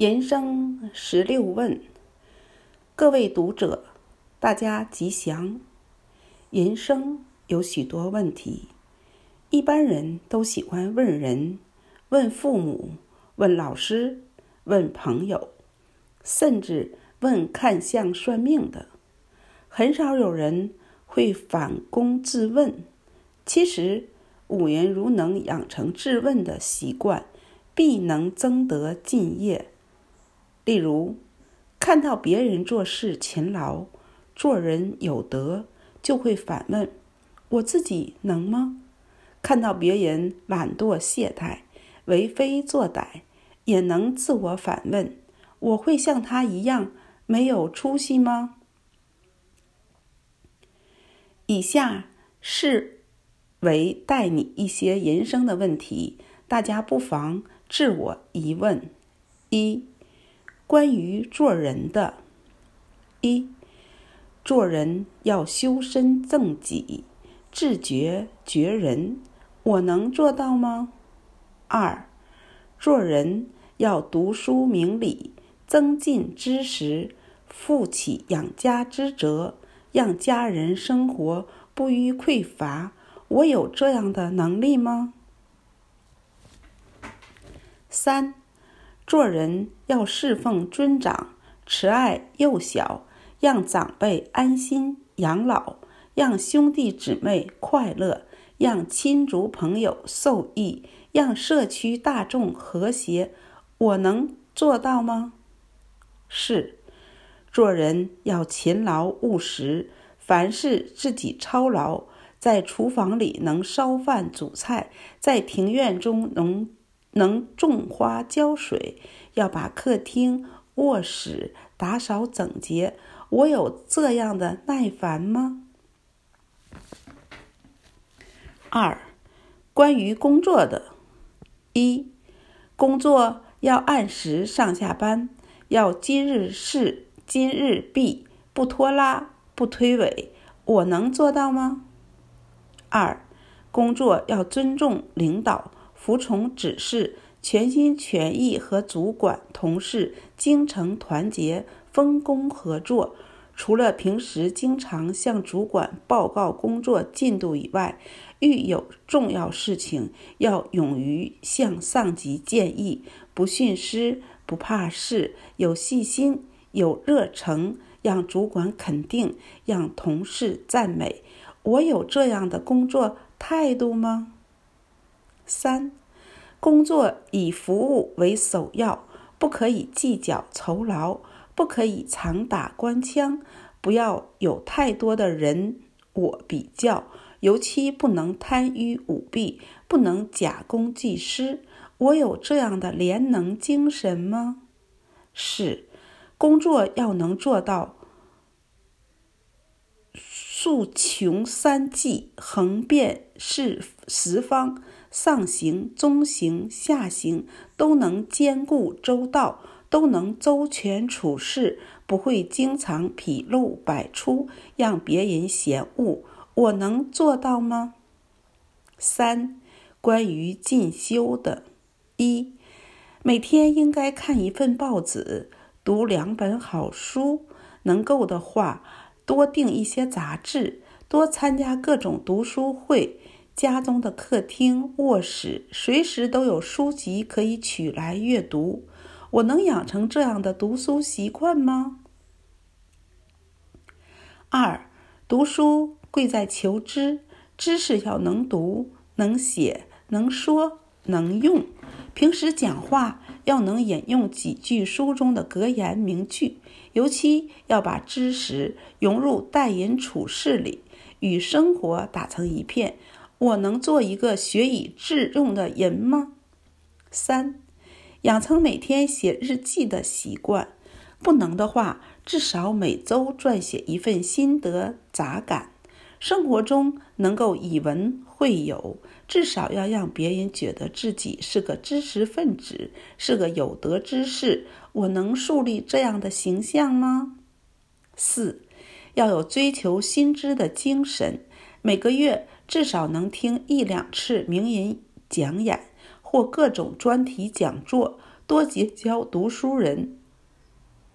人生十六问，各位读者，大家吉祥。人生有许多问题，一般人都喜欢问人，问父母，问老师，问朋友，甚至问看相算命的。很少有人会反躬自问。其实，五人如能养成自问的习惯，必能增得进业。例如，看到别人做事勤劳、做人有德，就会反问：我自己能吗？看到别人懒惰懈怠、为非作歹，也能自我反问：我会像他一样没有出息吗？以下是为带你一些人生的问题，大家不妨自我疑问：一。关于做人的，一，做人要修身正己，自觉觉人，我能做到吗？二，做人要读书明理，增进知识，负起养家之责，让家人生活不虞匮乏，我有这样的能力吗？三。做人要侍奉尊长，慈爱幼小，让长辈安心养老，让兄弟姊妹快乐，让亲族朋友受益，让社区大众和谐。我能做到吗？四，做人要勤劳务实，凡事自己操劳，在厨房里能烧饭煮菜，在庭院中能。能种花浇水，要把客厅、卧室打扫整洁。我有这样的耐烦吗？二，关于工作的，一，工作要按时上下班，要今日事今日毕，不拖拉，不推诿。我能做到吗？二，工作要尊重领导。服从指示，全心全意和主管、同事精诚团结，分工合作。除了平时经常向主管报告工作进度以外，遇有重要事情，要勇于向上级建议，不徇私，不怕事，有细心，有热诚，让主管肯定，让同事赞美。我有这样的工作态度吗？三，工作以服务为首要，不可以计较酬劳，不可以常打官腔，不要有太多的人我比较，尤其不能贪于舞弊，不能假公济私。我有这样的廉能精神吗？四，工作要能做到竖穷三际，横遍四十方。上行、中行、下行都能兼顾周到，都能周全处事，不会经常纰漏百出，让别人嫌恶。我能做到吗？三、关于进修的：一、每天应该看一份报纸，读两本好书，能够的话，多订一些杂志，多参加各种读书会。家中的客厅、卧室随时都有书籍可以取来阅读。我能养成这样的读书习惯吗？二、读书贵在求知，知识要能读、能写、能说、能用。平时讲话要能引用几句书中的格言名句，尤其要把知识融入待人处事里，与生活打成一片。我能做一个学以致用的人吗？三，养成每天写日记的习惯，不能的话，至少每周撰写一份心得杂感。生活中能够以文会友，至少要让别人觉得自己是个知识分子，是个有德之士。我能树立这样的形象吗？四，要有追求新知的精神，每个月。至少能听一两次名人讲演或各种专题讲座，多结交读书人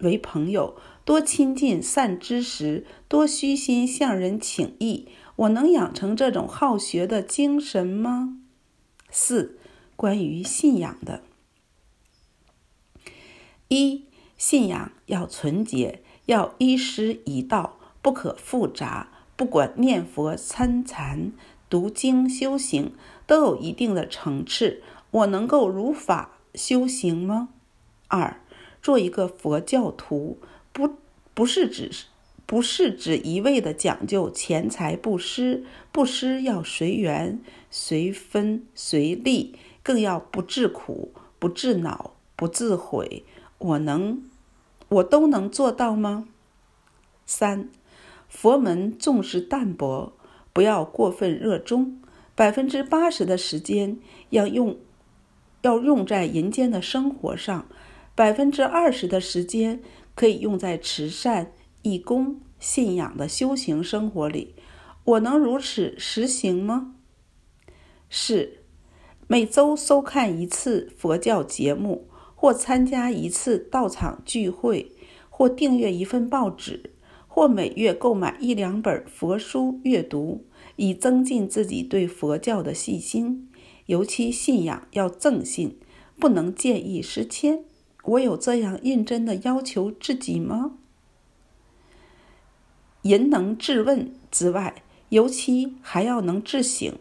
为朋友，多亲近善知识，多虚心向人请益。我能养成这种好学的精神吗？四、关于信仰的。一、信仰要纯洁，要依师一道，不可复杂。不管念佛、参禅、读经、修行，都有一定的层次。我能够如法修行吗？二、做一个佛教徒，不不是指不是指一味的讲究钱财布施，布施要随缘、随分、随力，更要不自苦、不自恼、不自毁。我能，我都能做到吗？三、佛门重视淡泊，不要过分热衷，百分之八十的时间要用。要用在人间的生活上，百分之二十的时间可以用在慈善、义工、信仰的修行生活里。我能如此实行吗？四，每周收看一次佛教节目，或参加一次道场聚会，或订阅一份报纸，或每月购买一两本佛书阅读，以增进自己对佛教的信心。尤其信仰要正信，不能见异思迁。我有这样认真的要求自己吗？人能自问之外，尤其还要能自省、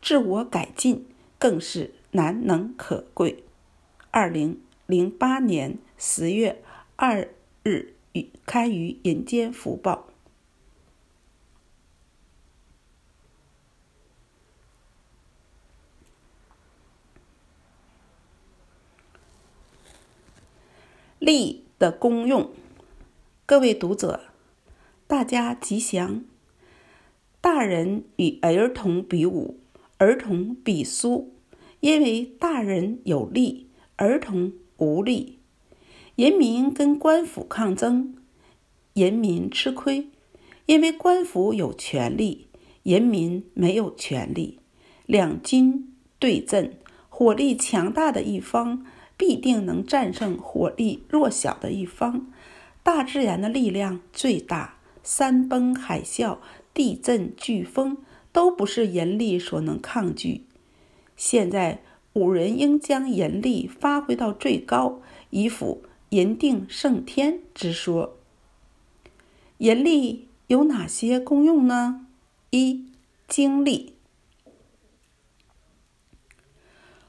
自我改进，更是难能可贵。二零零八年十月二日与堪于《人间福报》。力的功用，各位读者，大家吉祥。大人与儿童比武，儿童比输，因为大人有力，儿童无力。人民跟官府抗争，人民吃亏，因为官府有权力，人民没有权力。两军对阵，火力强大的一方。必定能战胜火力弱小的一方。大自然的力量最大，山崩海啸、地震飓风都不是人力所能抗拒。现在，吾人应将人力发挥到最高，以辅人定胜天之说。人力有哪些功用呢？一、精力。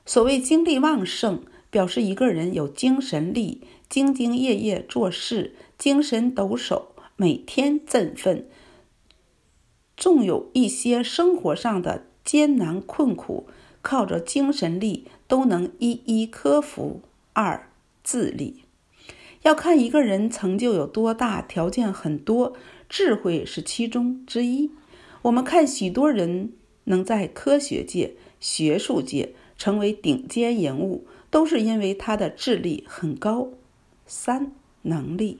所谓精力旺盛。表示一个人有精神力，兢兢业业做事，精神抖擞，每天振奋。纵有一些生活上的艰难困苦，靠着精神力都能一一克服。二、智力，要看一个人成就有多大，条件很多，智慧是其中之一。我们看许多人能在科学界、学术界成为顶尖人物。都是因为他的智力很高。三、能力，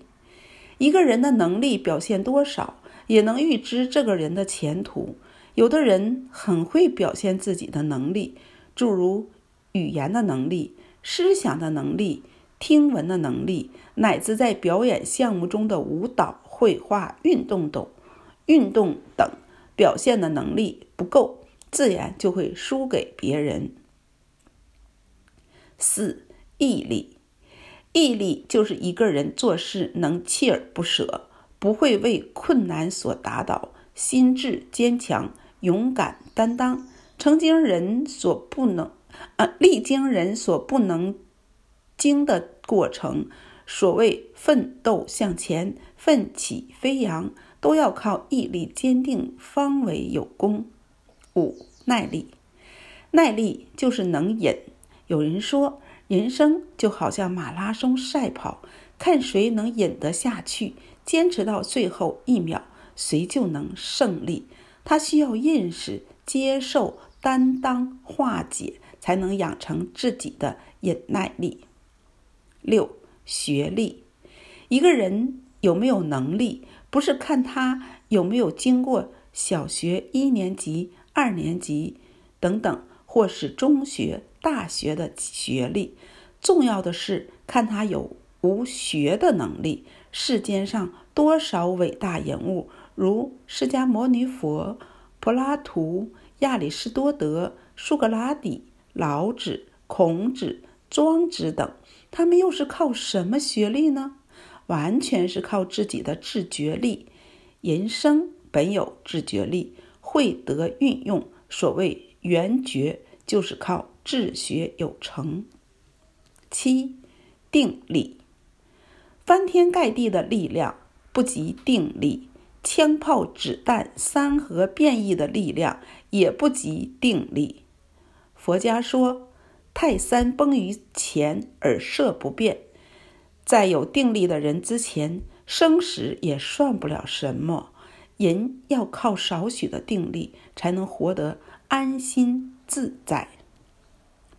一个人的能力表现多少，也能预知这个人的前途。有的人很会表现自己的能力，诸如语言的能力、思想的能力、听闻的能力，乃至在表演项目中的舞蹈、绘画、运动等、运动等表现的能力不够，自然就会输给别人。四、毅力，毅力就是一个人做事能锲而不舍，不会为困难所打倒，心智坚强，勇敢担当，曾经人所不能，呃，历经人所不能经的过程。所谓奋斗向前，奋起飞扬，都要靠毅力坚定，方为有功。五、耐力，耐力就是能忍。有人说，人生就好像马拉松赛跑，看谁能忍得下去，坚持到最后一秒，谁就能胜利。他需要认识、接受、担当、化解，才能养成自己的忍耐力。六、学历，一个人有没有能力，不是看他有没有经过小学一年级、二年级等等。或是中学、大学的学历，重要的是看他有无学的能力。世间上多少伟大人物，如释迦牟尼佛、柏拉图、亚里士多德、苏格拉底、老子、孔子、庄子等，他们又是靠什么学历呢？完全是靠自己的自觉力。人生本有自觉力，会得运用。所谓圆觉，就是靠自学有成。七，定力。翻天盖地的力量不及定力，枪炮子弹三合变异的力量也不及定力。佛家说，泰山崩于前而色不变。在有定力的人之前，生死也算不了什么。人要靠少许的定力，才能活得安心自在。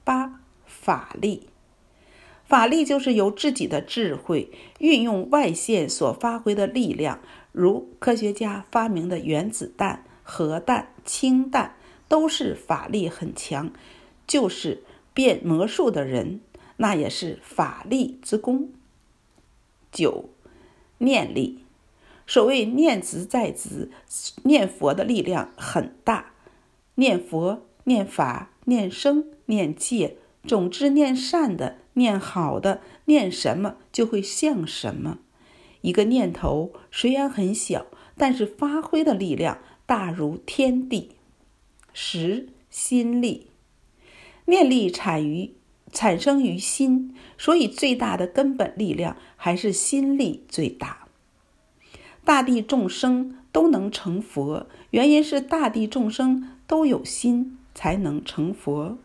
八，法力，法力就是由自己的智慧运用外线所发挥的力量，如科学家发明的原子弹、核弹、氢弹，都是法力很强。就是变魔术的人，那也是法力之功。九，念力。所谓念兹在兹，念佛的力量很大。念佛、念法、念生、念戒，总之念善的、念好的，念什么就会像什么。一个念头虽然很小，但是发挥的力量大如天地。十，心力。念力产于产生于心，所以最大的根本力量还是心力最大。大地众生都能成佛，原因是大地众生都有心，才能成佛。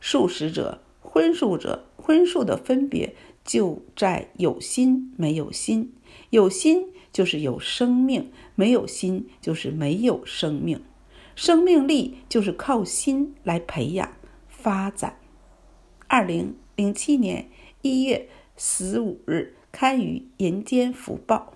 素食者、荤素者，荤素的分别就在有心没有心。有心就是有生命，没有心就是没有生命。生命力就是靠心来培养。发展。二零零七年一月十五日刊于《人间福报》。